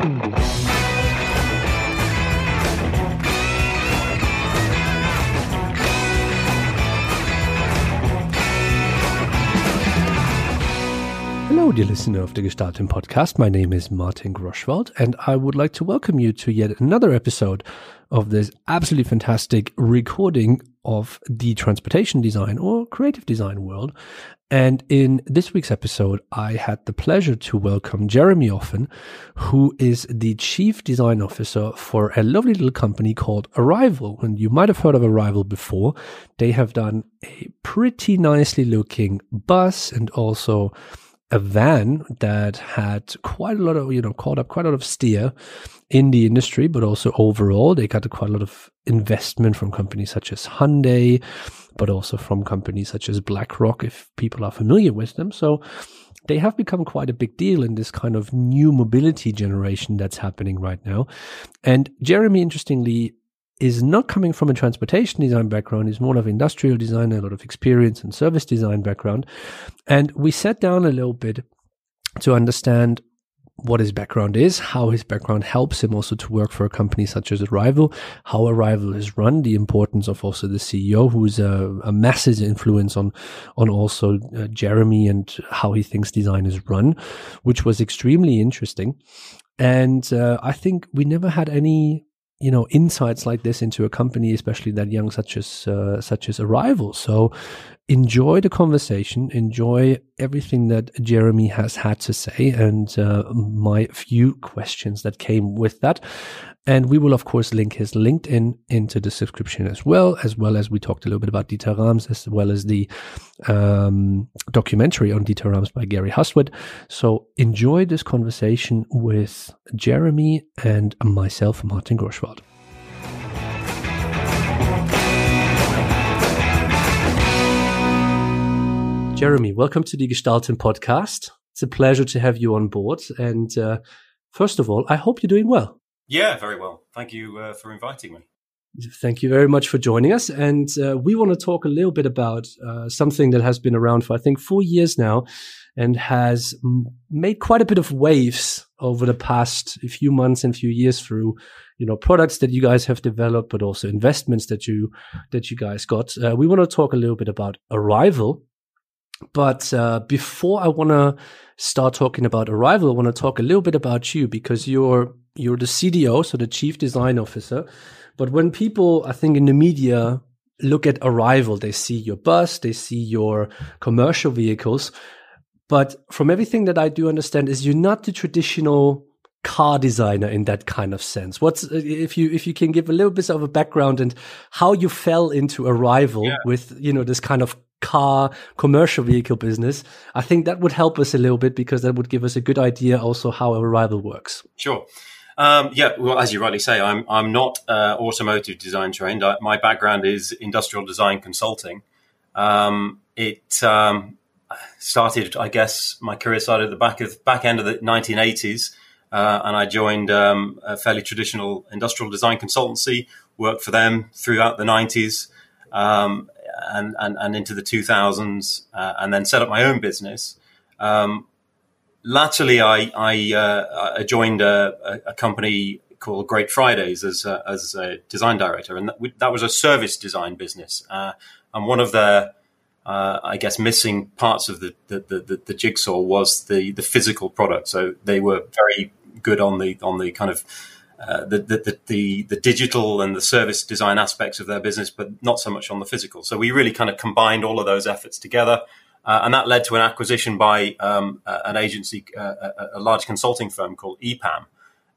Hello, dear listener of the Gestalten podcast. My name is Martin Groschwald, and I would like to welcome you to yet another episode of this absolutely fantastic recording of the transportation design or creative design world. And in this week's episode, I had the pleasure to welcome Jeremy Offer, who is the chief design officer for a lovely little company called Arrival. And you might have heard of Arrival before. They have done a pretty nicely looking bus and also a van that had quite a lot of, you know, caught up quite a lot of steer in the industry, but also overall, they got quite a lot of investment from companies such as Hyundai, but also from companies such as BlackRock, if people are familiar with them. So they have become quite a big deal in this kind of new mobility generation that's happening right now. And Jeremy, interestingly, is not coming from a transportation design background. He's more of industrial design, a lot of experience and service design background. And we sat down a little bit to understand what his background is, how his background helps him also to work for a company such as Arrival, how Arrival is run, the importance of also the CEO, who's a, a massive influence on on also uh, Jeremy and how he thinks design is run, which was extremely interesting. And uh, I think we never had any you know insights like this into a company especially that young such as uh, such as arrival so enjoy the conversation enjoy everything that jeremy has had to say and uh, my few questions that came with that and we will, of course, link his LinkedIn into the subscription as well, as well as we talked a little bit about Dieter Rams, as well as the um, documentary on Dieter Rams by Gary Hustwit. So enjoy this conversation with Jeremy and myself, Martin Groschwald. Jeremy, welcome to the Gestalten podcast. It's a pleasure to have you on board. And uh, first of all, I hope you're doing well. Yeah, very well. Thank you uh, for inviting me. Thank you very much for joining us. And uh, we want to talk a little bit about uh, something that has been around for, I think, four years now and has made quite a bit of waves over the past few months and few years through, you know, products that you guys have developed, but also investments that you, that you guys got. Uh, we want to talk a little bit about Arrival. But uh, before I want to start talking about Arrival, I want to talk a little bit about you because you're you're the CDO, so the Chief Design Officer. But when people, I think, in the media look at Arrival, they see your bus, they see your commercial vehicles. But from everything that I do understand, is you're not the traditional car designer in that kind of sense. What's if you if you can give a little bit of a background and how you fell into Arrival yeah. with you know this kind of car commercial vehicle business i think that would help us a little bit because that would give us a good idea also how Arrival works sure um, yeah, well, as you rightly say, I'm I'm not uh, automotive design trained. I, my background is industrial design consulting. Um, it um, started, I guess, my career started at the back of back end of the 1980s, uh, and I joined um, a fairly traditional industrial design consultancy. Worked for them throughout the 90s um, and, and and into the 2000s, uh, and then set up my own business. Um, latterly, I I, uh, I joined a, a, company called Great Fridays as a, as a design director, and that, that was a service design business. Uh, and one of the uh, I guess missing parts of the the, the the, jigsaw was the the physical product. So they were very good on the on the kind of uh, the, the, the, the, digital and the service design aspects of their business, but not so much on the physical. So we really kind of combined all of those efforts together. Uh, and that led to an acquisition by um, an agency, uh, a, large consulting firm called EPAM,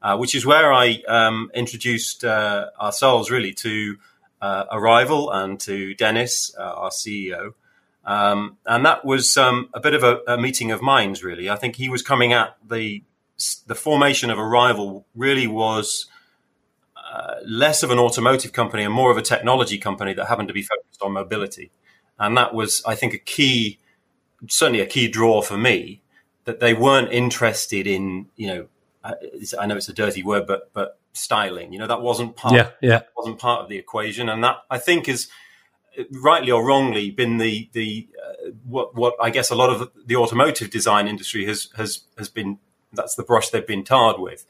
uh, which is where I um, introduced uh, ourselves really to uh, Arrival and to Dennis, our CEO. Um, and that was um, a bit of a, a, meeting of minds, really. I think he was coming at the the formation of Arrival really was uh, less of an automotive company and more of a technology company that happened to be focused on mobility. And that was, I think, a key certainly a key draw for me that they weren't interested in, you know, uh, I know it's a dirty word, but but styling, you know, that wasn't part. Yeah, yeah. wasn't part of the equation, and that I think is uh, rightly or wrongly been the the uh, what what I guess a lot of the automotive design industry has has has been that's the brush they've been tarred with.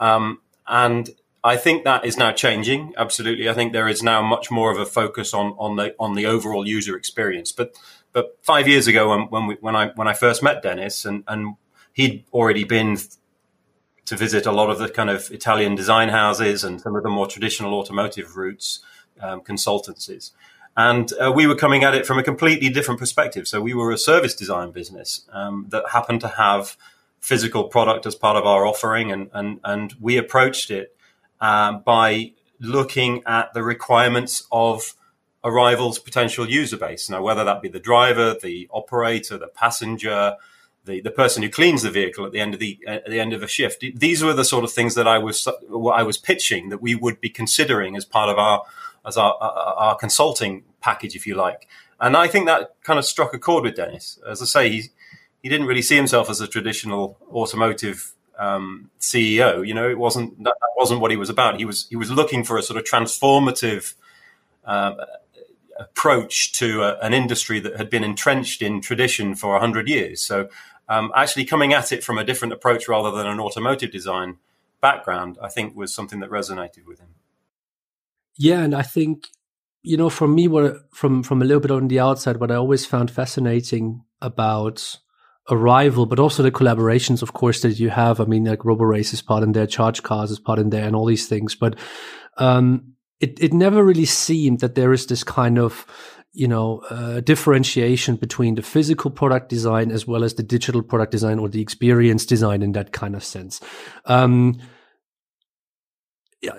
Um, and I think that is now changing. Absolutely, I think there is now much more of a focus on on the on the overall user experience. But but five years ago, when when, we, when I when I first met Dennis, and and he'd already been to visit a lot of the kind of Italian design houses and some of the more traditional automotive routes, um, consultancies. And uh, we were coming at it from a completely different perspective. So we were a service design business um, that happened to have physical product as part of our offering, and and and we approached it uh, by looking at the requirements of Arrival's potential user base. Now, whether that be the driver, the operator, the passenger, the, the person who cleans the vehicle at the end of the at the end of a shift. These were the sort of things that I was I was pitching that we would be considering as part of our as our, our, our consulting package, if you like. And I think that kind of struck a chord with Dennis. As I say, he he didn't really see himself as a traditional automotive um, CEO. You know, it wasn't that, wasn't what he was about. He was he was looking for a sort of transformative. Uh, approach to a, an industry that had been entrenched in tradition for 100 years. So um, actually coming at it from a different approach rather than an automotive design background, I think was something that resonated with him. Yeah, and I think you know, for me, what from from a little bit on the outside, what I always found fascinating about Arrival, but also the collaborations, of course, that you have. I mean, like Roborace is part in there, Charge Cars is part in there, and all these things. But um, it it never really seemed that there is this kind of you know uh, differentiation between the physical product design as well as the digital product design or the experience design in that kind of sense um,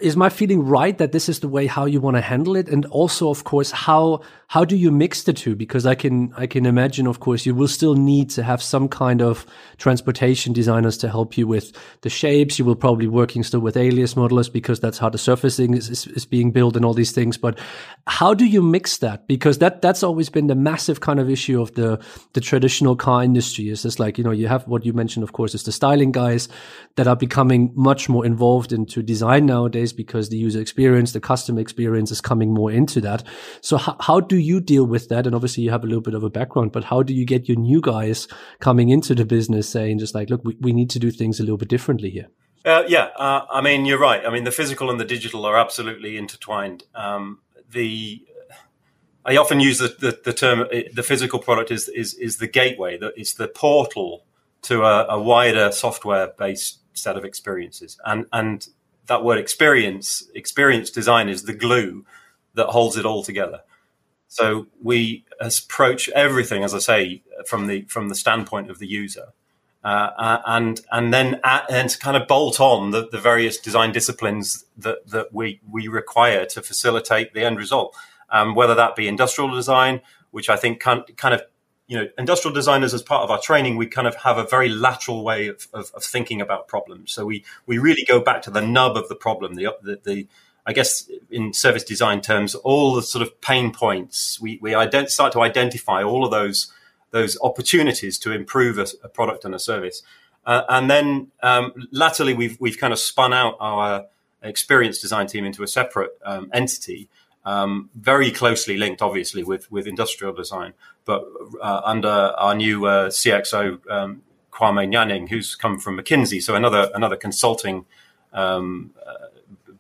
is my feeling right that this is the way how you want to handle it? And also of course how how do you mix the two? Because i can i can imagine of course you will still need to have some kind of transportation designers to help you with the shapes. You will probably working still with alias modelers because that's how the surfacing is, is, is being built and all these things. But how do you mix that? Because that that's always been the massive kind of issue of the the traditional car industry. Is just like you know you have what you mentioned of course is the styling guys that are becoming much more involved into design now nowadays because the user experience, the customer experience is coming more into that. So how, do you deal with that? And obviously you have a little bit of a background, but how do you get your new guys coming into the business saying just like, look, we, we need to do things a little bit differently here? Uh, yeah, uh, I mean, you're right. I mean, the physical and the digital are absolutely intertwined. Um, the I often use the, the, the, term uh, the physical product is is, is the gateway. That it's the portal to a, a wider software based set of experiences, and and that word experience, experience design is the glue that holds it all together. So we approach everything, as I say, from the from the standpoint of the user, uh, uh and and then at, and to kind of bolt on the, the various design disciplines that that we we require to facilitate the end result, um, whether that be industrial design, which I think kind kind of you know, industrial designers, as part of our training, we kind of have a very lateral way of, of, of, thinking about problems. So we we really go back to the nub of the problem. The, the, the I guess in service design terms, all the sort of pain points. We we ident- start to identify all of those those opportunities to improve a, a product and a service. Uh, and then um, latterly, we've we've kind of spun out our experience design team into a separate um, entity um, very closely linked, obviously, with with industrial design. But uh, under our new uh, CXO um, Kwame Nyanning, who's come from McKinsey, so another another consulting um, uh,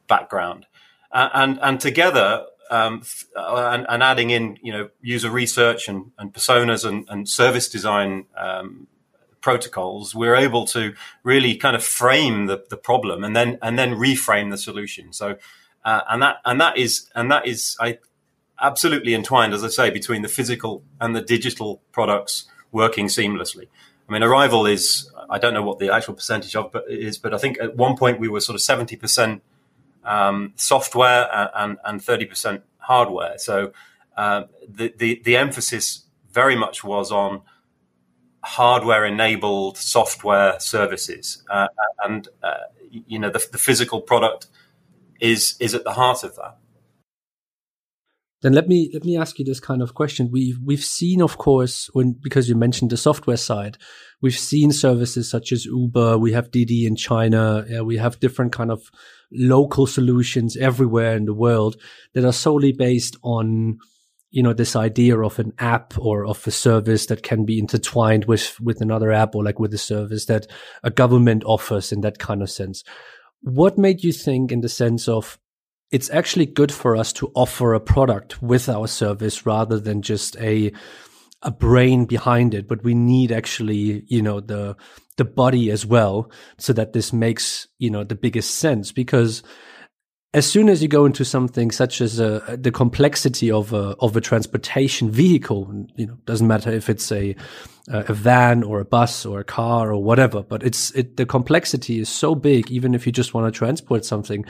background, and and together. Um, uh, and, and, adding in, you know, user research and, and personas and, and, service design um, protocols, we're able to really kind of frame the, the problem and then and then reframe the solution. So uh, and that and that is and that is I absolutely entwined, as I say, between the physical and the digital products working seamlessly. I mean, Arrival is I don't know what the actual percentage of but is, but I think at one point we were sort of seventy percent um, software and and thirty percent hardware. So uh, the, the the emphasis very much was on hardware enabled software services uh, and uh, you know the, the physical product is is at the heart of that. Then let me let me ask you this kind of question. We've we've seen, of course, when because you mentioned the software side, we've seen services such as Uber. We have Didi in China. Yeah, we have different kind of local solutions everywhere in the world that are solely based on you know this idea of an app or of a service that can be intertwined with with another app or like with a service that a government offers in that kind of sense what made you think in the sense of it's actually good for us to offer a product with our service rather than just a a brain behind it, but we need actually, you know, the the body as well, so that this makes you know the biggest sense. Because as soon as you go into something such as a, the complexity of a of a transportation vehicle, you know, doesn't matter if it's a a van or a bus or a car or whatever, but it's it the complexity is so big. Even if you just want to transport something,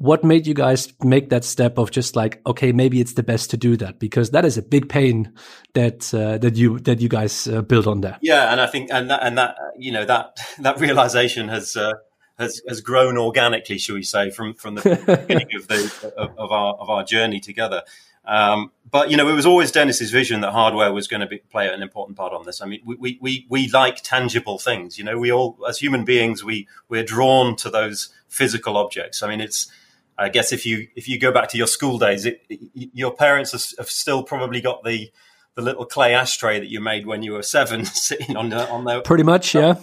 what made you guys make that step of just like okay maybe it's the best to do that because that is a big pain that uh, that you that you guys uh, build on that yeah and i think and that and that you know that that realization has uh, has has grown organically shall we say from from the beginning of the of, of, our of our journey together. Um, but you know it was always dennis's vision that hardware was going to be, play an important part on this. I mean we, we we like tangible things you know we all as human beings we we're drawn to those physical objects. I mean it's I guess if you if you go back to your school days, it, it, your parents have still probably got the the little clay ashtray that you made when you were seven sitting on the, on their pretty much yeah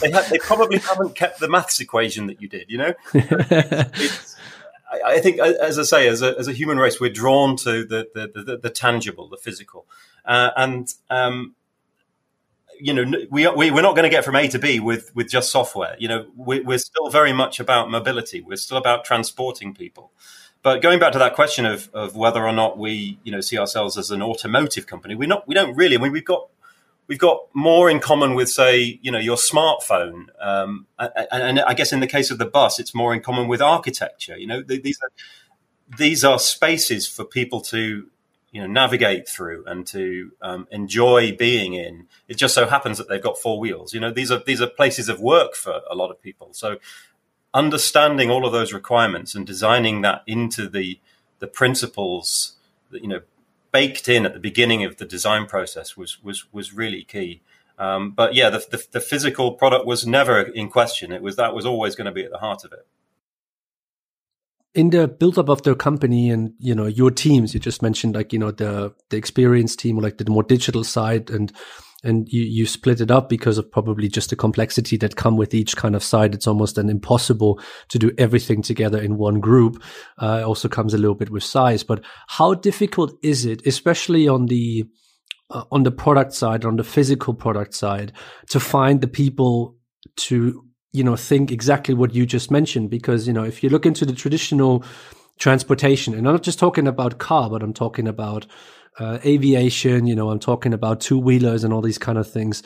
they, ha- they probably haven't kept the maths equation that you did you know I, I, think as i say as a, as a human race we're drawn to the the, the, the tangible the physical uh, and um, you know, we, we we're not going to get from A to B with with just software. You know, we, we're still very much about mobility. We're still about transporting people. But going back to that question of of whether or not we you know see ourselves as an automotive company, we not we don't really. I mean, we've got we've got more in common with say you know your smartphone, um, and, and, I guess in the case of the bus, it's more in common with architecture. You know, these are these are spaces for people to you know navigate through and to um, enjoy being in. It just so happens that they've got four wheels. You know, these are these are places of work for a lot of people. So understanding all of those requirements and designing that into the the principles that you know baked in at the beginning of the design process was was was really key. Um, but yeah, the, the, the physical product was never in question. It was that was always going to be at the heart of it in the build up of the company and you know your teams you just mentioned like you know the the experience team like the more digital side and and you, you split it up because of probably just the complexity that come with each kind of side. It's almost an impossible to do everything together in one group. Uh, it also comes a little bit with size but how difficult is it especially on the uh, on the product side on the physical product side to find the people to you know think exactly what you just mentioned? Because you know if you look into the traditional transportation and i'm not just talking about car but i'm talking about uh, aviation you know i'm talking about two wheelers and all these kind of things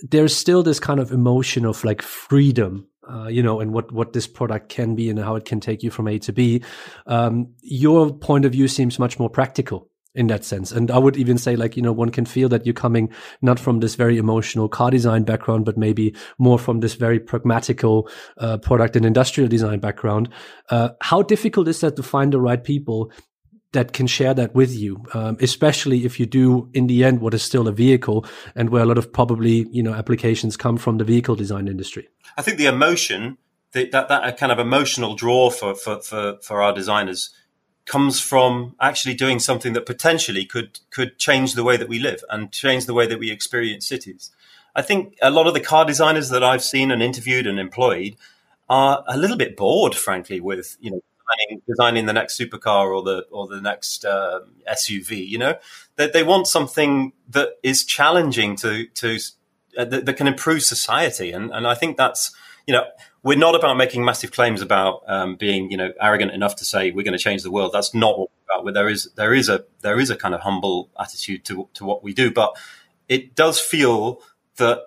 there's still this kind of emotion of like freedom uh, you know, and what what this product can be and how it can take you from A to B. Um, your point of view seems much more practical in that sense. And I would even say, like, you know, one can feel that you're coming not from this very emotional car design background, but maybe more from this very pragmatical uh, product and industrial design background. Uh, how difficult is that to find the right people that can share that with you, um, especially if you do in the end what is still a vehicle and where a lot of probably you know applications come from the vehicle design industry. I think the emotion that that, that kind of emotional draw for for for, for our designers comes from actually doing something that potentially could could change the way that we live and change the way that we experience cities. I think a lot of the car designers that I've seen and interviewed and employed are a little bit bored, frankly, with you know designing, designing the next supercar or the or the next uh, SUV. You know, they, they want something that is challenging to to uh, that, that, can improve society, and and I think that's you know we're not about making massive claims about um, being, you know, arrogant enough to say we're going to change the world. That's not what we're about. There is there is a there is a kind of humble attitude to to what we do, but it does feel that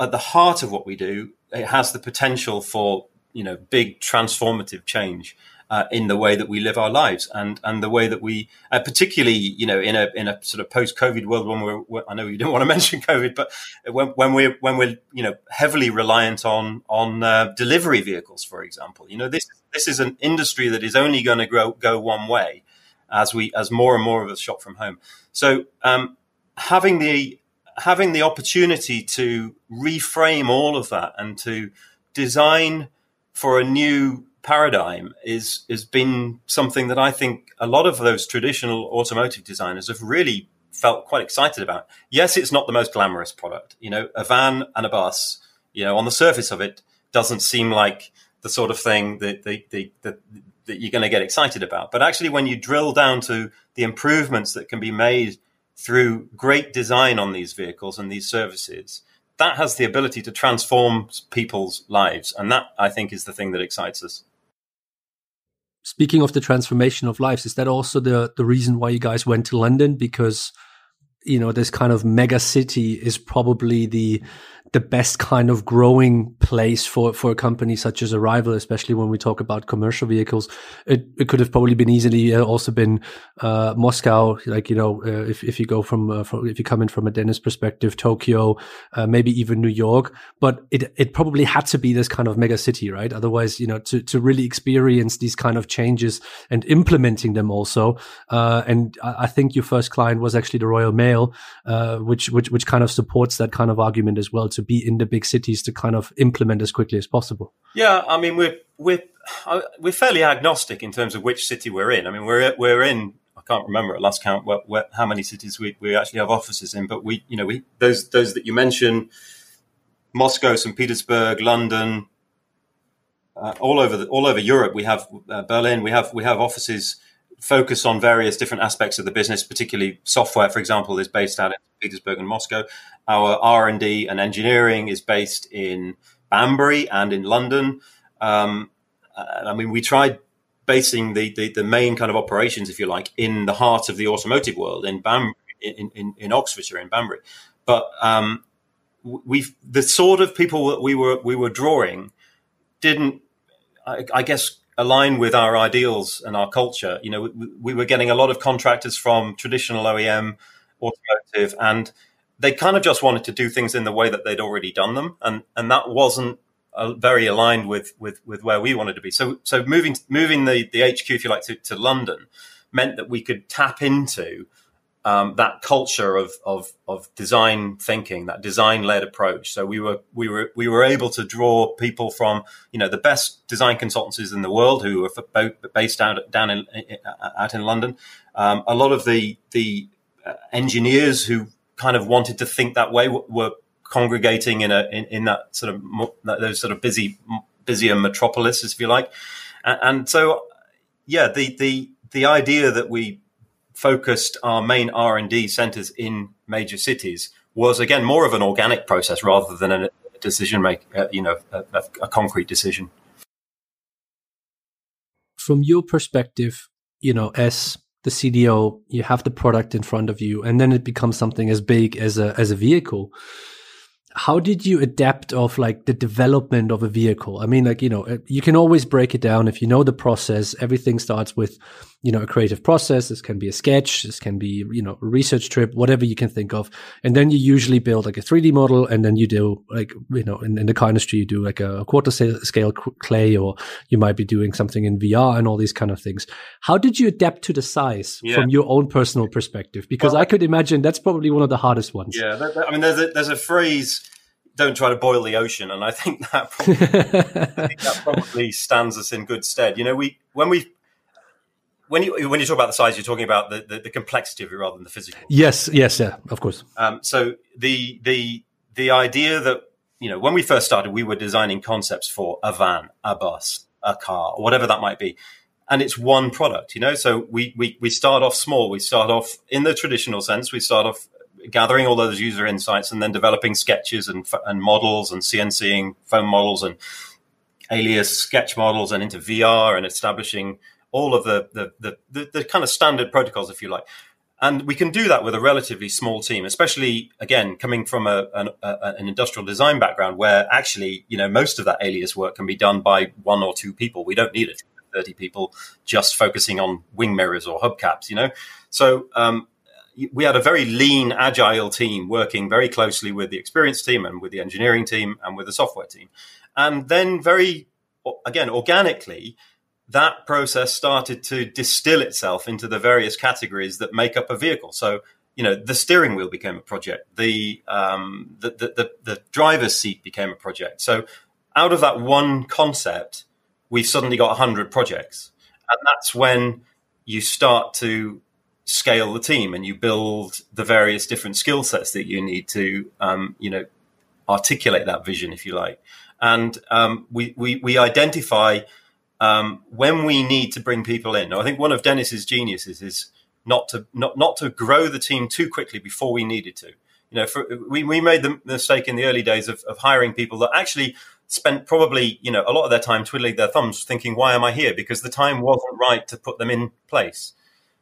at the heart of what we do, it has the potential for you know big transformative change uh, in the way that we live our lives and and the way that we, uh, particularly you know in a in a sort of post COVID world when we're I know you don't want to mention COVID, but when, when we're when we're you know heavily reliant on on uh, delivery vehicles, for example, you know this this is an industry that is only going to grow go one way as we as more and more of us shop from home. So um, having the having the opportunity to reframe all of that and to design for a new paradigm is has been something that I think a lot of those traditional automotive designers have really felt quite excited about. Yes, it's not the most glamorous product. You know, a van and a bus, you know, on the surface of it doesn't seem like the sort of thing that, the, that you're going to get excited about. But actually, when you drill down to the improvements that can be made through great design on these vehicles and these services, that has the ability to transform people's lives. And that, I think, is the thing that excites us. Speaking of the transformation of lives, is that also the, the reason why you guys went to London? Because, you know, this kind of mega city is probably the, the best kind of growing place for, for a company such as Arrival, especially when we talk about commercial vehicles. It, it could have probably been easily uh, also been uh, Moscow, like, you know, uh, if, if you go from, uh, from, if you come in from a Dennis perspective, Tokyo, uh, maybe even New York, but it, it probably had to be this kind of mega city, right? Otherwise, you know, to, to really experience these kind of changes and implementing them also. Uh, and I, I, think your first client was actually the Royal Mail, which, which, which kind of supports that kind of argument as well to be in the big cities to kind of implement as quickly as possible? Yeah, I mean we're we're uh, we're fairly agnostic in terms of which city we're in. I mean we're we're in I can't remember at last count how many cities we, we actually have offices in, but we you know we those those that you mentioned, Moscow, St. Petersburg, London, uh, all over the, all over Europe. We have uh, Berlin. We have we have offices focus on various different aspects of the business, particularly software, for example, is based out in Petersburg and Moscow. Our R and D and engineering is based in Banbury and in London. Um, I mean, we tried basing the, the, the main kind of operations, if you like, in the heart of the automotive world in Banbury, in, in, in Oxfordshire in Banbury, but um, we the sort of people that we were we were drawing didn't, I, I guess, align with our ideals and our culture. You know, we, we, were getting a lot of contractors from traditional OEM automotive, and they kind of just wanted to do things in the way that they'd already done them, and and that wasn't uh, very aligned with with with where we wanted to be. So so moving moving the the HQ, if you like, to, to London meant that we could tap into um, that culture of, of, of design thinking, that design led approach. So we were we were we were able to draw people from you know the best design consultancies in the world who are based out down in out in London. Um, a lot of the the uh, engineers who kind of wanted to think that way were congregating in a in, in that sort of those sort of busy busier metropolises, if you like, and, and so yeah, the the the idea that we focused our main R and D centers in major cities was again more of an organic process rather than a decision make, uh, you know, a, a concrete decision. From your perspective, you know, as the CDO, you have the product in front of you, and then it becomes something as big as a as a vehicle how did you adapt of like the development of a vehicle? I mean, like, you know, uh, you can always break it down. If you know the process, everything starts with, you know, a creative process. This can be a sketch. This can be, you know, a research trip, whatever you can think of. And then you usually build like a 3D model. And then you do like, you know, in, in the car industry, you do like a quarter scale clay, or you might be doing something in VR and all these kind of things. How did you adapt to the size yeah. from your own personal perspective? Because well, I could imagine that's probably one of the hardest ones. Yeah. That, that, I mean, there's a, there's a phrase, don't try to boil the ocean. And I think that probably, I think that probably stands us in good stead. You know, we when we when you when you talk about the size, you're talking about the, the, the complexity of it rather than the physical. Yes, yes, yeah, of course. Um, so the the the idea that you know when we first started, we were designing concepts for a van, a bus, a car, or whatever that might be. And it's one product, you know. So we, we we start off small. We start off in the traditional sense. We start off gathering all those user insights and then developing sketches and, and models and CNCing foam models and alias sketch models and into VR and establishing all of the, the, the, the, the kind of standard protocols, if you like. And we can do that with a relatively small team, especially again coming from a, an, a, an, industrial design background, where actually you know most of that alias work can be done by one or two people. We don't need it thirty people just focusing on wing mirrors or hubcaps. You know, so um, we had a very lean, agile team working very closely with the experience team and with the engineering team and with the software team. And then, very again, organically, that process started to distill itself into the various categories that make up a vehicle. So, you know, the steering wheel became a project, the, um, the, the, the, the driver's seat became a project. So, out of that one concept, we've suddenly got 100 projects. And that's when you start to scale the team and you build the various different skill sets that you need to, um, you know, articulate that vision, if you like. and um, we, we we identify um, when we need to bring people in. Now, I think one of Dennis's geniuses is not to not not to grow the team too quickly before we needed to. You know, for, we we made the mistake in the early days of, of hiring people that actually spent probably you know a lot of their time twiddling their thumbs, thinking, "Why am I here?" Because the time wasn't right to put them in place.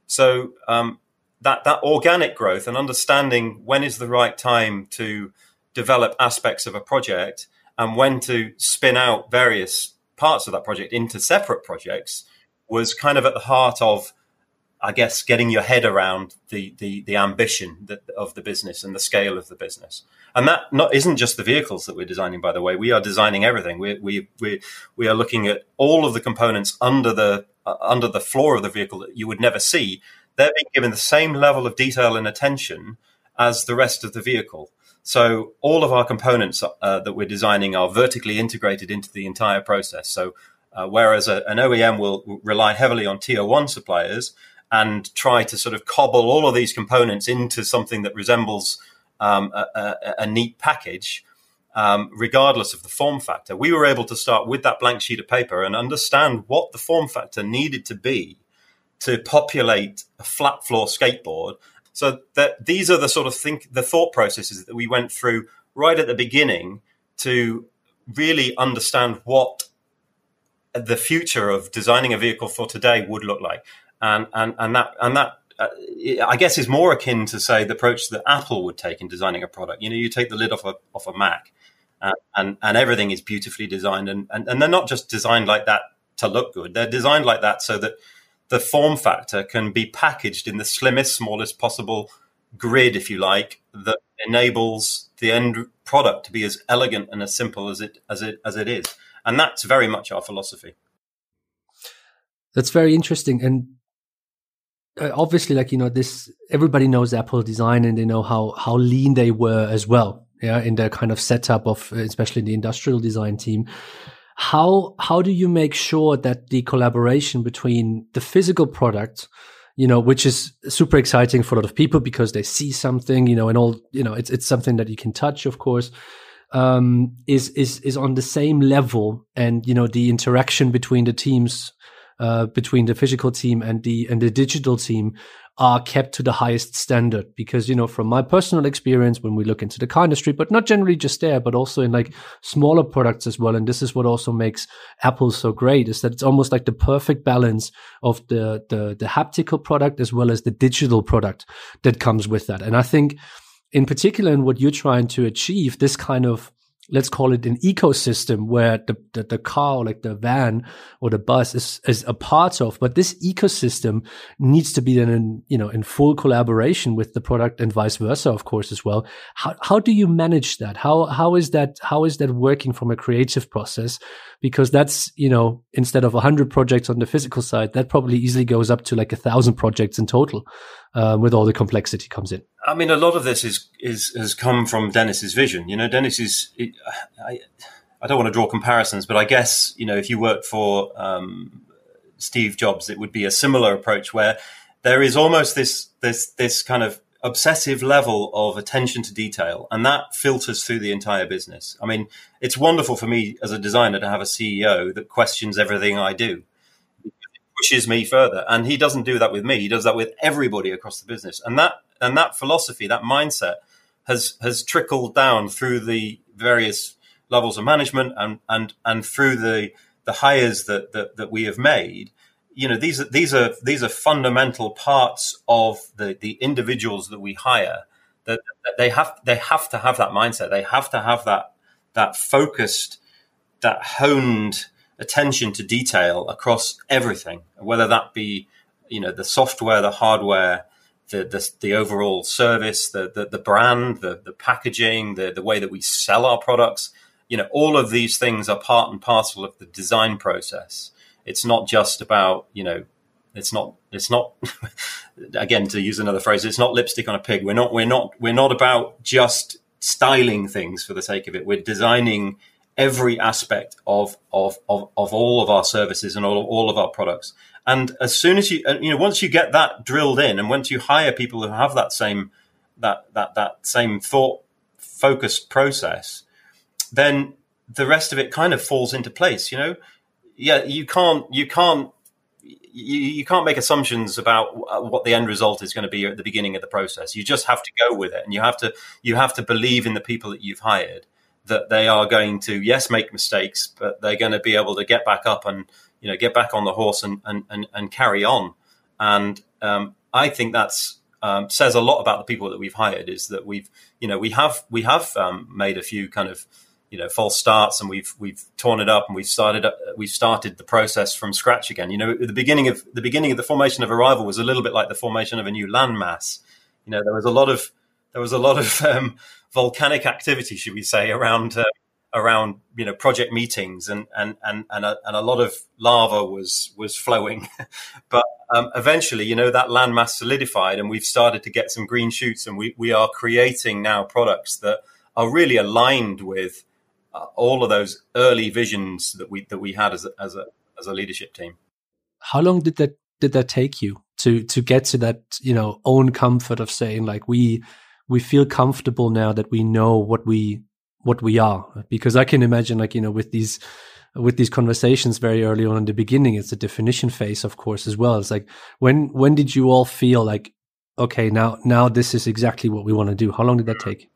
So um, that that organic growth and understanding when is the right time to develop aspects of a project and when to spin out various parts of that project into separate projects was kind of at the heart of I guess getting your head around the the, the ambition that, of the business and the scale of the business, and that not isn't just the vehicles that we're designing. By the way, we are designing everything. We we we we are looking at all of the components under the uh, under the floor of the vehicle that you would never see. They're being given the same level of detail and attention as the rest of the vehicle. So all of our components uh, that we're designing are vertically integrated into the entire process. So uh, whereas a, an OEM will rely heavily on tier one suppliers and try to sort of cobble all of these components into something that resembles um, a, a, a, neat package, um, regardless of the form factor. We were able to start with that blank sheet of paper and understand what the form factor needed to be to populate a flat floor skateboard. So that these are the sort of think the thought processes that we went through right at the beginning to really understand what the future of designing a vehicle for today would look like and and and that and that uh, I guess is more akin to say the approach that Apple would take in designing a product. You know, you take the lid off a off a Mac, uh, and and everything is beautifully designed, and, and and they're not just designed like that to look good. They're designed like that so that the form factor can be packaged in the slimmest, smallest possible grid, if you like, that enables the end product to be as elegant and as simple as it as it as it is. And that's very much our philosophy. That's very interesting. And uh, obviously like you know this everybody knows apple design and they know how how lean they were as well yeah in their kind of setup of especially the industrial design team how how do you make sure that the collaboration between the physical product you know which is super exciting for a lot of people because they see something you know and all you know it's it's something that you can touch of course um is is is on the same level and you know the interaction between the teams uh, between the physical team and the and the digital team are kept to the highest standard because you know from my personal experience when we look into the car industry but not generally just there but also in like smaller products as well and this is what also makes apple so great is that it's almost like the perfect balance of the the, the haptical product as well as the digital product that comes with that. And i think in particular in what you're trying to achieve this kind of let's call it an ecosystem where the, the, the, car or like the van or the bus is, is a part of, but this ecosystem needs to be then in, you know, in full collaboration with the product and vice versa, of course, as well. How, how do you manage that? How, how is that, how is that working from a creative process? Because that's, you know, instead of a hundred projects on the physical side, that probably easily goes up to like a thousand projects in total um, with all the complexity comes in. I mean, a lot of this is is has come from Dennis's vision. You know, Dennis is. I, I don't want to draw comparisons, but I guess you know if you work for um, Steve Jobs, it would be a similar approach where there is almost this this this kind of obsessive level of attention to detail, and that filters through the entire business. I mean, it's wonderful for me as a designer to have a CEO that questions everything I do pushes me further. And he doesn't do that with me. He does that with everybody across the business. And that and that philosophy, that mindset, has has trickled down through the various levels of management and and and through the the hires that that, that we have made. You know, these are these are these are fundamental parts of the the individuals that we hire. That, that they have they have to have that mindset. They have to have that that focused, that honed attention to detail across everything, whether that be you know the software, the hardware, the the, the overall service, the, the, the brand, the the packaging, the the way that we sell our products. You know, all of these things are part and parcel of the design process. It's not just about you know, it's not it's not again to use another phrase. It's not lipstick on a pig. We're not we're not we're not about just styling things for the sake of it. We're designing every aspect of, of, of, of all of our services and all, of, all of our products. And as soon as you, you know, once you get that drilled in and once you hire people who have that same, that, that, that same thought focused process, then the rest of it kind of falls into place. You know, yeah, you can't you can't you, you can't make assumptions about what the end result is going to be at the beginning of the process. You just have to go with it, and you have to you have to believe in the people that you've hired that they are going to yes make mistakes, but they're going to be able to get back up and you know get back on the horse and and and, and carry on. And um, I think that's um, says a lot about the people that we've hired. Is that we've you know we have we have um, made a few kind of you know false starts and we've we've torn it up and we've started we've started the process from scratch again you know the beginning of the beginning of the formation of arrival was a little bit like the formation of a new landmass you know there was a lot of there was a lot of um, volcanic activity should we say around uh, around you know project meetings and and and and a, and a lot of lava was was flowing but um, eventually you know that landmass solidified and we've started to get some green shoots and we we are creating now products that are really aligned with uh, all of those early visions that we that we had as a, as a as a leadership team. How long did that did that take you to to get to that you know own comfort of saying like we we feel comfortable now that we know what we what we are because I can imagine like you know with these with these conversations very early on in the beginning it's a definition phase of course as well it's like when when did you all feel like okay now now this is exactly what we want to do how long did that take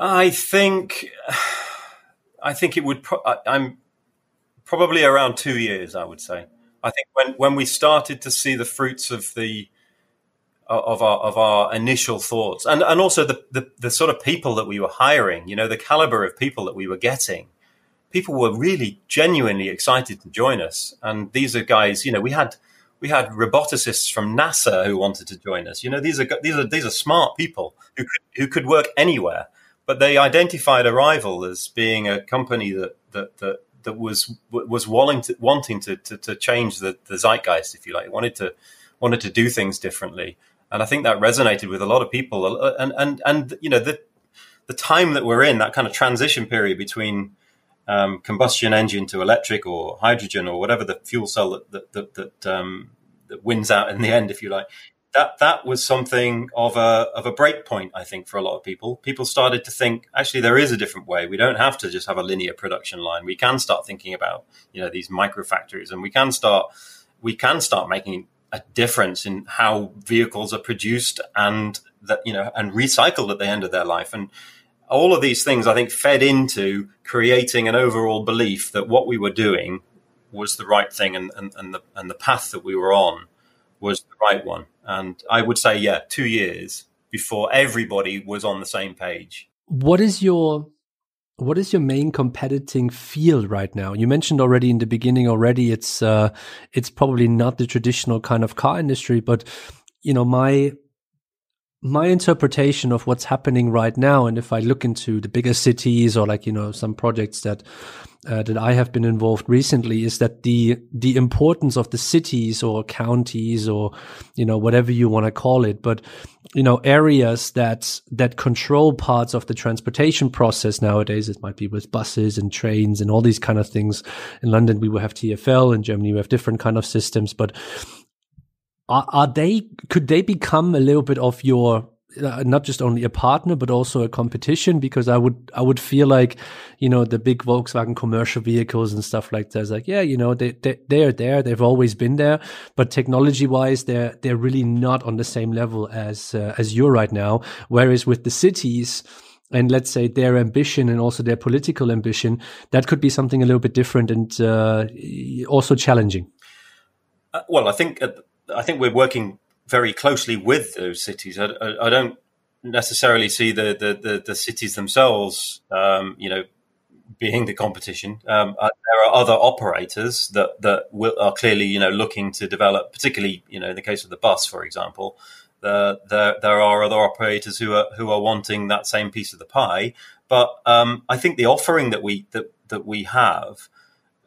I think, I think it would. Pro- I'm probably around two years. I would say. I think when when we started to see the fruits of the of our of our initial thoughts, and and also the, the the sort of people that we were hiring. You know, the caliber of people that we were getting. People were really genuinely excited to join us, and these are guys. You know, we had we had roboticists from NASA who wanted to join us. You know, these are these are these are smart people who could who could work anywhere but they identified Arrival as being a company that that that, that was was wanting to wanting to, to, to change the, the zeitgeist, if you like, wanted to wanted to do things differently, and I think that resonated with a lot of people. And and and you know the the time that we're in, that kind of transition period between um, combustion engine to electric or hydrogen or whatever the fuel cell that that that, that, um, that wins out in the end, if you like, that that was something of a of a break point, I think, for a lot of people. People started to think actually there is a different way. We don't have to just have a linear production line. We can start thinking about you know these micro factories, and we can start we can start making a difference in how vehicles are produced and that you know and recycled at the end of their life. And all of these things, I think, fed into creating an overall belief that what we were doing was the right thing and, and, and the and the path that we were on was the right one. And I would say, yeah, two years before everybody was on the same page. What is your what is your main competing field right now? You mentioned already in the beginning already it's uh it's probably not the traditional kind of car industry, but you know, my my interpretation of what's happening right now, and if I look into the bigger cities or like you know some projects that uh, that I have been involved recently, is that the the importance of the cities or counties or you know whatever you want to call it, but you know areas that that control parts of the transportation process nowadays. It might be with buses and trains and all these kind of things. In London, we will have TFL. In Germany, we have different kind of systems, but are, are they could they become a little bit of your uh, not just only a partner but also a competition because i would i would feel like you know the big volkswagen commercial vehicles and stuff like that like yeah you know they, they they're there they've always been there but technology wise they're they're really not on the same level as uh, as you're right now. Whereas with the cities and let's say their ambition and also their political ambition that could be something a little bit different and uh, also challenging. Uh, well i think I think we're working very closely with those cities. I, I, I don't necessarily see the the, the, the cities themselves, um, you know, being the competition. Um, uh, there are other operators that that will, are clearly, you know, looking to develop. Particularly, you know, in the case of the bus, for example, the, the, there are other operators who are who are wanting that same piece of the pie. But um, I think the offering that we that that we have,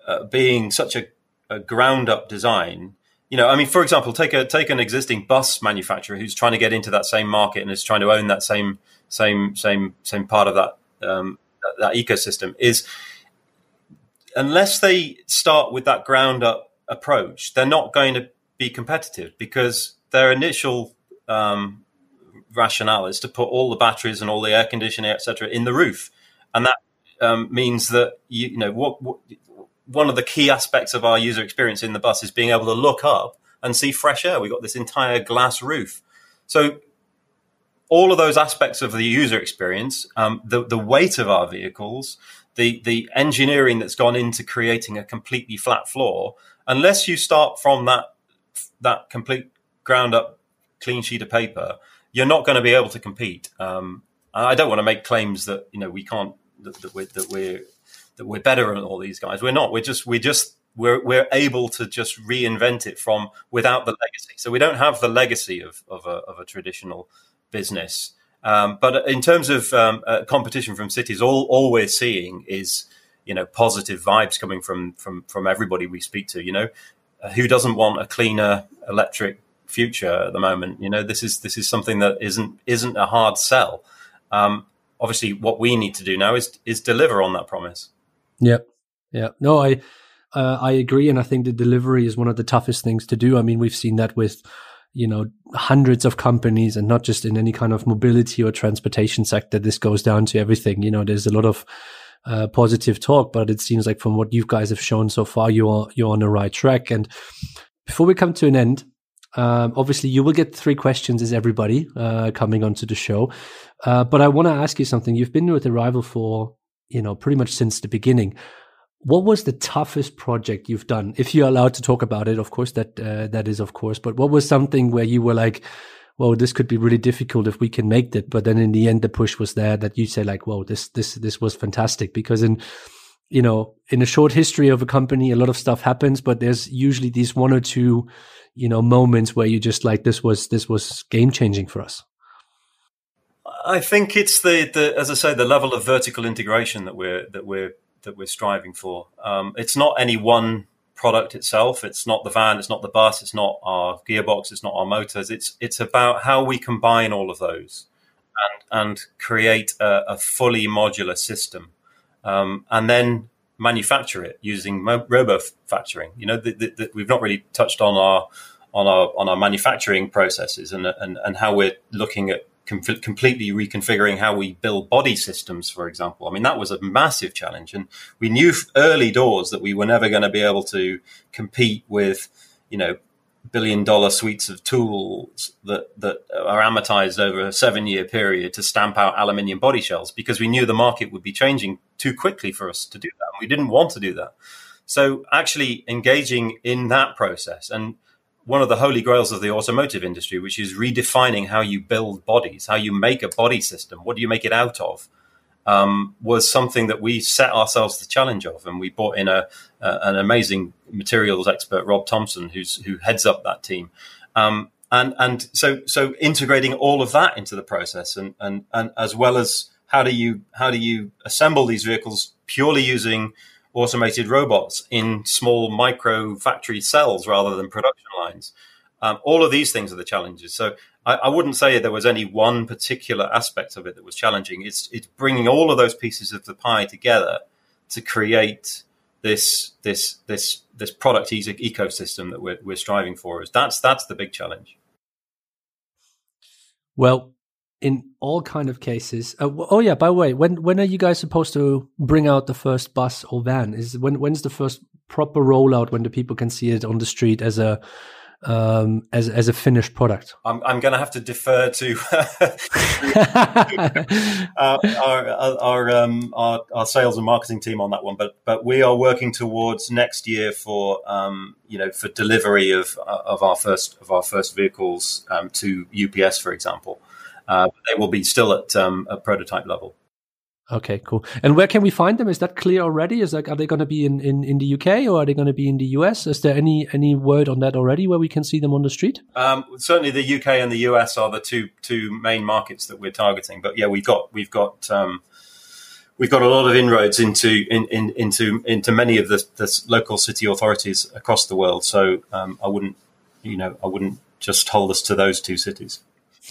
uh, being such a, a ground up design, you know, I mean, for example, take a take an existing bus manufacturer who's trying to get into that same market and is trying to own that same same same same part of that um, that, that ecosystem. Is unless they start with that ground up approach, they're not going to be competitive because their initial um, rationale is to put all the batteries and all the air conditioning, etc., in the roof, and that um, means that you, you know what, what one of the key aspects of our user experience in the bus is being able to look up and see fresh air. We've got this entire glass roof. So all of those aspects of the user experience, um, the, the weight of our vehicles, the, the engineering that's gone into creating a completely flat floor, unless you start from that, that complete ground up clean sheet of paper, you're not going to be able to compete. Um, I don't want to make claims that, you know, we can't, that, that we're, that we're that we're better than all these guys. We're not. We're just we're just we're we're able to just reinvent it from without the legacy. So we don't have the legacy of of a, of a traditional business. Um, but in terms of um, uh, competition from cities, all all we're seeing is you know positive vibes coming from from from everybody we speak to. You know, uh, who doesn't want a cleaner electric future at the moment? You know, this is this is something that isn't isn't a hard sell. Um, obviously, what we need to do now is is deliver on that promise. Yeah, yeah. No, I uh, I agree, and I think the delivery is one of the toughest things to do. I mean, we've seen that with you know hundreds of companies, and not just in any kind of mobility or transportation sector. This goes down to everything. You know, there's a lot of uh, positive talk, but it seems like from what you guys have shown so far, you're you're on the right track. And before we come to an end, um, obviously, you will get three questions as everybody uh, coming onto the show. Uh, but I want to ask you something. You've been with Arrival for you know, pretty much since the beginning. What was the toughest project you've done? If you're allowed to talk about it, of course, that uh, that is, of course. But what was something where you were like, "Well, this could be really difficult if we can make it," but then in the end, the push was there that you say like, "Whoa, this this this was fantastic." Because in you know, in a short history of a company, a lot of stuff happens, but there's usually these one or two, you know, moments where you just like, "This was this was game changing for us." I think it's the, the as I say the level of vertical integration that we're that we're that we're striving for. Um, it's not any one product itself. It's not the van. It's not the bus. It's not our gearbox. It's not our motors. It's it's about how we combine all of those and and create a, a fully modular system, um, and then manufacture it using robo factoring. You know, we've not really touched on our on our on our manufacturing processes and and and how we're looking at com- completely reconfiguring how we build body systems, for example. I mean, that was a massive challenge. And we knew early doors that we were never going to be able to compete with, you know, billion dollar suites of tools that, that are amortized over a seven year period to stamp out aluminium body shells because we knew the market would be changing too quickly for us to do that. We didn't want to do that. So actually engaging in that process and one of the holy grails of the automotive industry, which is redefining how you build bodies, how you make a body system, what do you make it out of, um, was something that we set ourselves the challenge of, and we brought in a, an amazing materials expert, Rob Thompson, who's who heads up that team, um, and and so so integrating all of that into the process, and and and as well as how do you how do you assemble these vehicles purely using automated robots in small micro factory cells rather than production lines. Um, all of these things are the challenges. So I, I, wouldn't say there was any one particular aspect of it that was challenging. It's it's bringing all of those pieces of the pie together to create this this this this product ecosystem that we're, we're striving for. Is that's that's the big challenge. Well, in all kind of cases. Uh, oh yeah, by the way, when when are you guys supposed to bring out the first bus or van? Is when when's the first proper rollout when the people can see it on the street as a um, as as a finished product? I'm I'm going to have to defer to uh, our our, um, our, our sales and marketing team on that one, but but we are working towards next year for um, you know for delivery of of our first of our first vehicles um, to UPS, for example. Uh, they will be still at um, a prototype level. Okay, cool. And where can we find them? Is that clear already? Is like, are they going to be in, in, in the UK or are they going to be in the US? Is there any any word on that already where we can see them on the street? Um, certainly, the UK and the US are the two two main markets that we're targeting. But yeah, we've got we've got um, we've got a lot of inroads into in, in, into into many of the, the, local city authorities across the world. So um, I wouldn't you know I wouldn't just hold us to those two cities.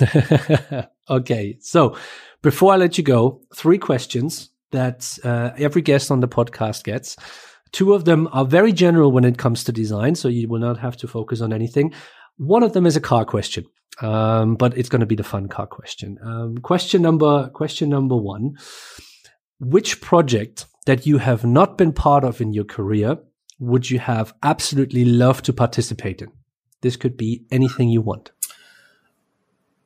okay. So before I let you go, three questions that uh, every guest on the podcast gets. Two of them are very general when it comes to design, so you will not have to focus on anything. One of them is a car question, um, but it's going to be the fun car question. Um, question number question number one: which project that you have not been part of in your career would you have absolutely loved to participate in? This could be anything you want.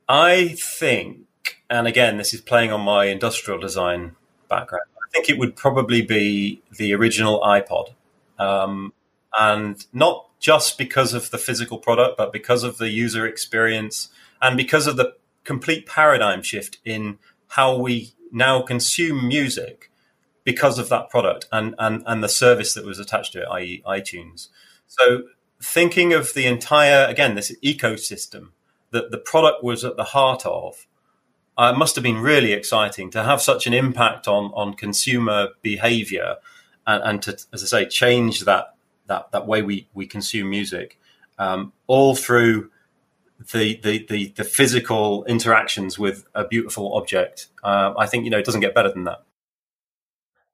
I think, and again, this is playing on my industrial design background. I think it would probably be the original iPod, um, and not just because of the physical product, but because of the user experience and because of the complete paradigm shift in how we now consume music because of that product and, and, and the service that was attached to it, i.e., iTunes. So, thinking of the entire, again, this ecosystem that the product was at the heart of, uh, must have been really exciting to have such an impact on, on consumer behavior and, and to, as I say, change that, that, that way we, we consume music, um, all through the, the, the, the, physical interactions with a beautiful object. Uh, I think, you know, it doesn't get better than that.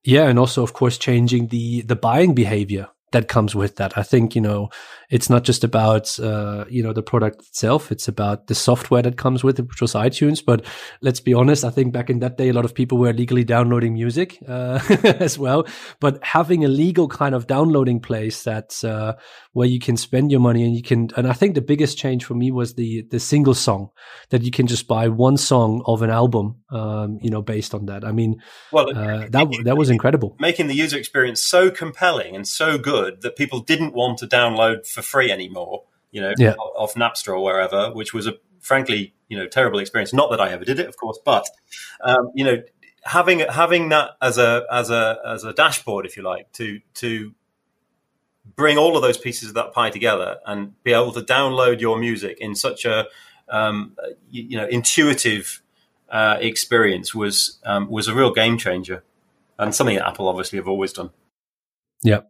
Yeah, and also of course changing the the buying behavior that comes with that. I think, you know, it's not just about, uh, you know, the product itself. It's about the software that comes with it, which was iTunes. But let's be honest. I think back in that day, a lot of people were legally downloading music, uh, as well. But having a legal kind of downloading place that, uh, where you can spend your money and you can, and I think the biggest change for me was the, the single song that you can just buy one song of an album, um, you know, based on that. I mean, well, uh, that, that was incredible. Making the user experience so compelling and so good good that people didn't want to download for free anymore, you know, yeah. off Napster or wherever, which was a frankly, you know, terrible experience. Not that I ever did it, of course, but um, you know, having having that as a as a as a dashboard, if you like, to to bring all of those pieces of that pie together and be able to download your music in such a um, you, you, know intuitive uh, experience was um, was a real game changer and something that Apple obviously have always done. Yeah,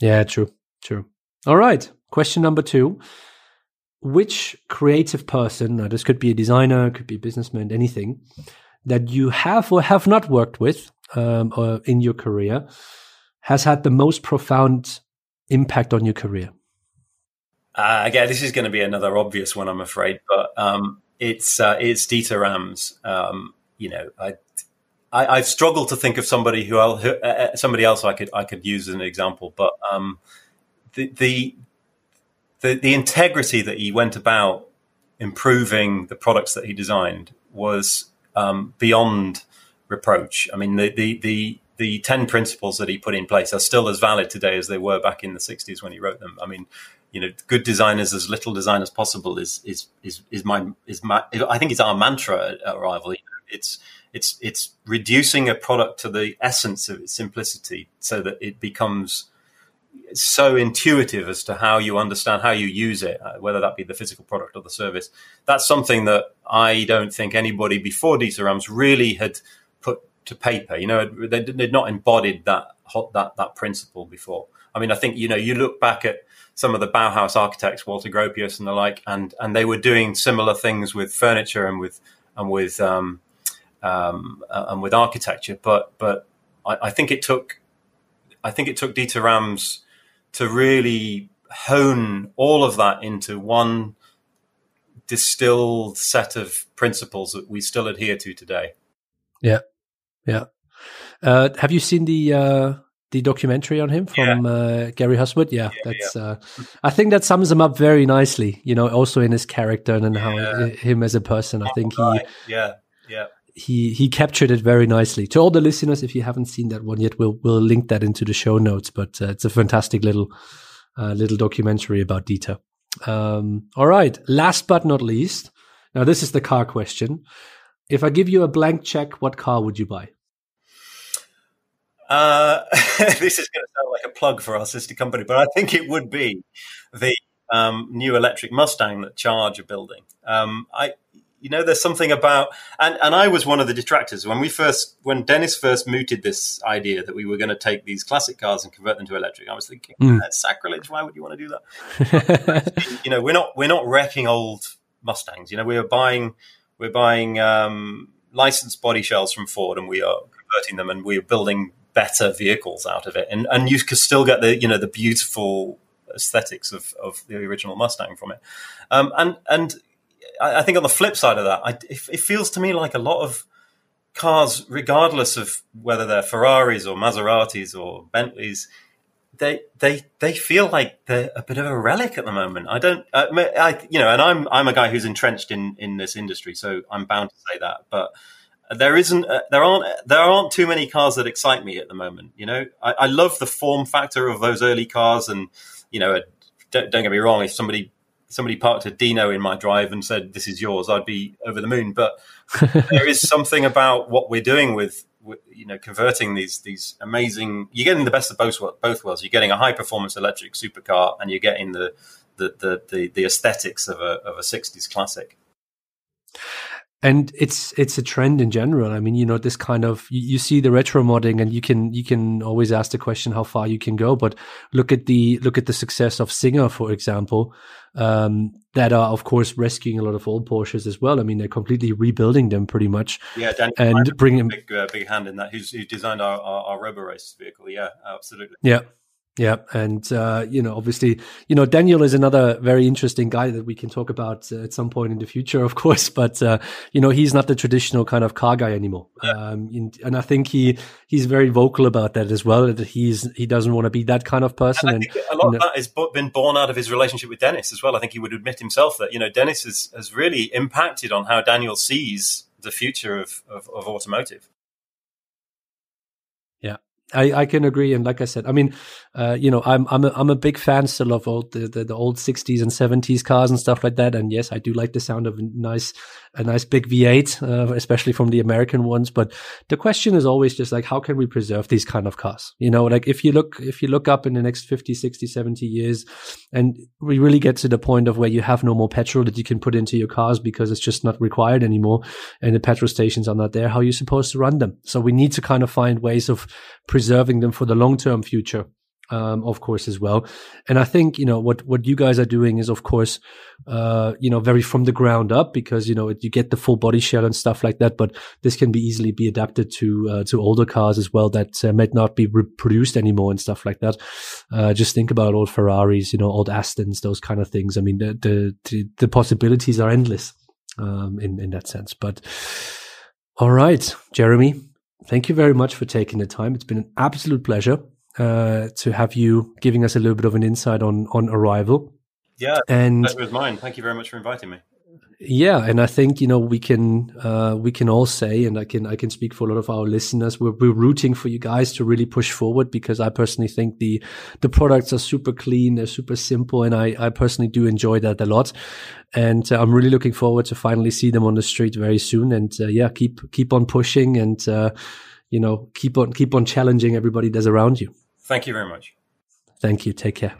yeah, true, true. All right. Question number two. Which creative person, now this could be a designer, could be a businessman, anything, that you have or have not worked with um, or in your career has had the most profound impact on your career? Uh, again, this is going to be another obvious one, I'm afraid, but um, it's uh, it's Dieter Rams. Um, you know, I I, have struggled to think of somebody who, who uh, uh, somebody else I could I could use as an example, but um, the, the, the the integrity that he went about improving the products that he designed was um, beyond reproach. I mean, the, the the the ten principles that he put in place are still as valid today as they were back in the '60s when he wrote them. I mean, you know, good designers as little design as possible is is is is my is my I think it's our mantra at Arrival. It's it's it's reducing a product to the essence of its simplicity so that it becomes so intuitive as to how you understand how you use it uh, whether that be the physical product or the service. That's something that i don't think anybody before Dieter Rams really had put to paper. You know they, they'd not embodied that that that principle before. I mean i think you know you look back at some of the Bauhaus architects, Walter Gropius and the like, and and they were doing similar things with furniture and with and with um, um, and with architecture. But but I, I, think it took I think it took Dieter Rams to really hone all of that into one distilled set of principles that we still adhere to today. Yeah, yeah. Uh, have you seen the uh, the documentary on him from yeah. uh, Gary Hustwit? Yeah, yeah that's. Yeah. Uh, I think that sums him up very nicely. You know, also in his character and how him as a person. I think he. Yeah, yeah he he captured it very nicely. To all the listeners, if you haven't seen that one yet, we'll we'll link that into the show notes. But uh, it's a fantastic little uh, little documentary about Dieter. Um, all right, last but not least, now this is the car question. If I give you a blank check, what car would you buy? Uh, this is going to sound like a plug for our sister company, but I think it would be the um, new electric Mustang that Charge are building. Um, I you know, there's something about, and, and I was one of the detractors when we first, when Denis first mooted this idea that we were going to take these classic cars and convert them to electric. I was thinking, mm. that's sacrilege. Why would you want to do that? you know, we're not, we're not wrecking old Mustangs. You know, we are buying, we're buying, um, licensed body shells from Ford and we are converting them and we are building better vehicles out of it. And, and you can still get the, you know, the beautiful aesthetics of, of the original Mustang from it. Um, and, and, I, think on the flip side of that, I, it, it, feels to me like a lot of cars, regardless of whether they're Ferraris or Maseratis or Bentleys, they they they feel like they're a bit of a relic at the moment. I don't, I, I, you know, and I'm I'm a guy who's entrenched in in this industry, so I'm bound to say that. But there isn't, uh, there aren't there aren't too many cars that excite me at the moment. You know, I, I love the form factor of those early cars, and you know, don't, don't get me wrong, if somebody somebody parked a Dino in my drive and said, "This is yours," I'd be over the moon. But there is something about what we're doing with, with, you know, converting these these amazing. You're getting the best of both both worlds. You're getting a high performance electric supercar, and you're getting the the the the, the aesthetics of a of a '60s classic and it's it's a trend in general. I mean you know this kind of you, you, see the retro modding and you can you can always ask the question how far you can go. But look at the look at the success of singer for example um, that are of course rescuing a lot of old porsches as well. I mean they're completely rebuilding them pretty much. Yeah Dan, and bringing big, uh, big hand in that. Who's who designed our, our, our Roborace vehicle. Yeah absolutely. Yeah yeah, and uh, you know, obviously, you know, Daniel is another very interesting guy that we can talk about uh, at some point in the future, of course. But uh, you know, he's not the traditional kind of car guy anymore, yeah. um, and I think he he's very vocal about that as well. That he's he doesn't want to be that kind of person. And, and a lot you know, of that has been born out of his relationship with Denis as well. I think he would admit himself that you know Denis has has really impacted on how Daniel sees the future of, of, of automotive. I, I can agree, and like I said, I mean, uh, you know, I'm I'm a, I'm a big fan still of old the, the, the old '60s and '70s cars and stuff like that. And yes, I do like the sound of nice a nice big V8, uh, especially from the American ones. But the question is always just like, how can we preserve these kind of cars? You know, like if you look if you look up in the next 50, 60, 70 years, and we really get to the point of where you have no more petrol that you can put into your cars because it's just not required anymore, and the petrol stations are not there. How are you supposed to run them? So we need to kind of find ways of preserving them for the long term future. Um, of course, as well. And I think, you know, what, what you guys are doing is, of course, uh, you know, very from the ground up because, you know, you get the full body shell and stuff like that. But this can be easily be adapted to, uh, to older cars as well that uh, might not be reproduced anymore and stuff like that. Uh, just think about old Ferraris, you know, old Astons, those kind of things. I mean, the, the, the, the possibilities are endless, um, in, in that sense. But all right, Jeremy, thank you very much for taking the time. It's been an absolute pleasure uh, to have you giving us a little bit of an insight on on Arrival. Yeah, and that was mine. Thank you very much for inviting me yeah and i think you know we can uh, we can all say and i can i can speak for a lot of our listeners we're, we're rooting for you guys to really push forward because i personally think the the products are super clean they're super simple and i i personally do enjoy that a lot and uh, i'm really looking forward to finally see them on the street very soon and uh, yeah keep keep on pushing and uh, you know keep on keep on challenging everybody that's around you Thank you very much. Thank you. Take care.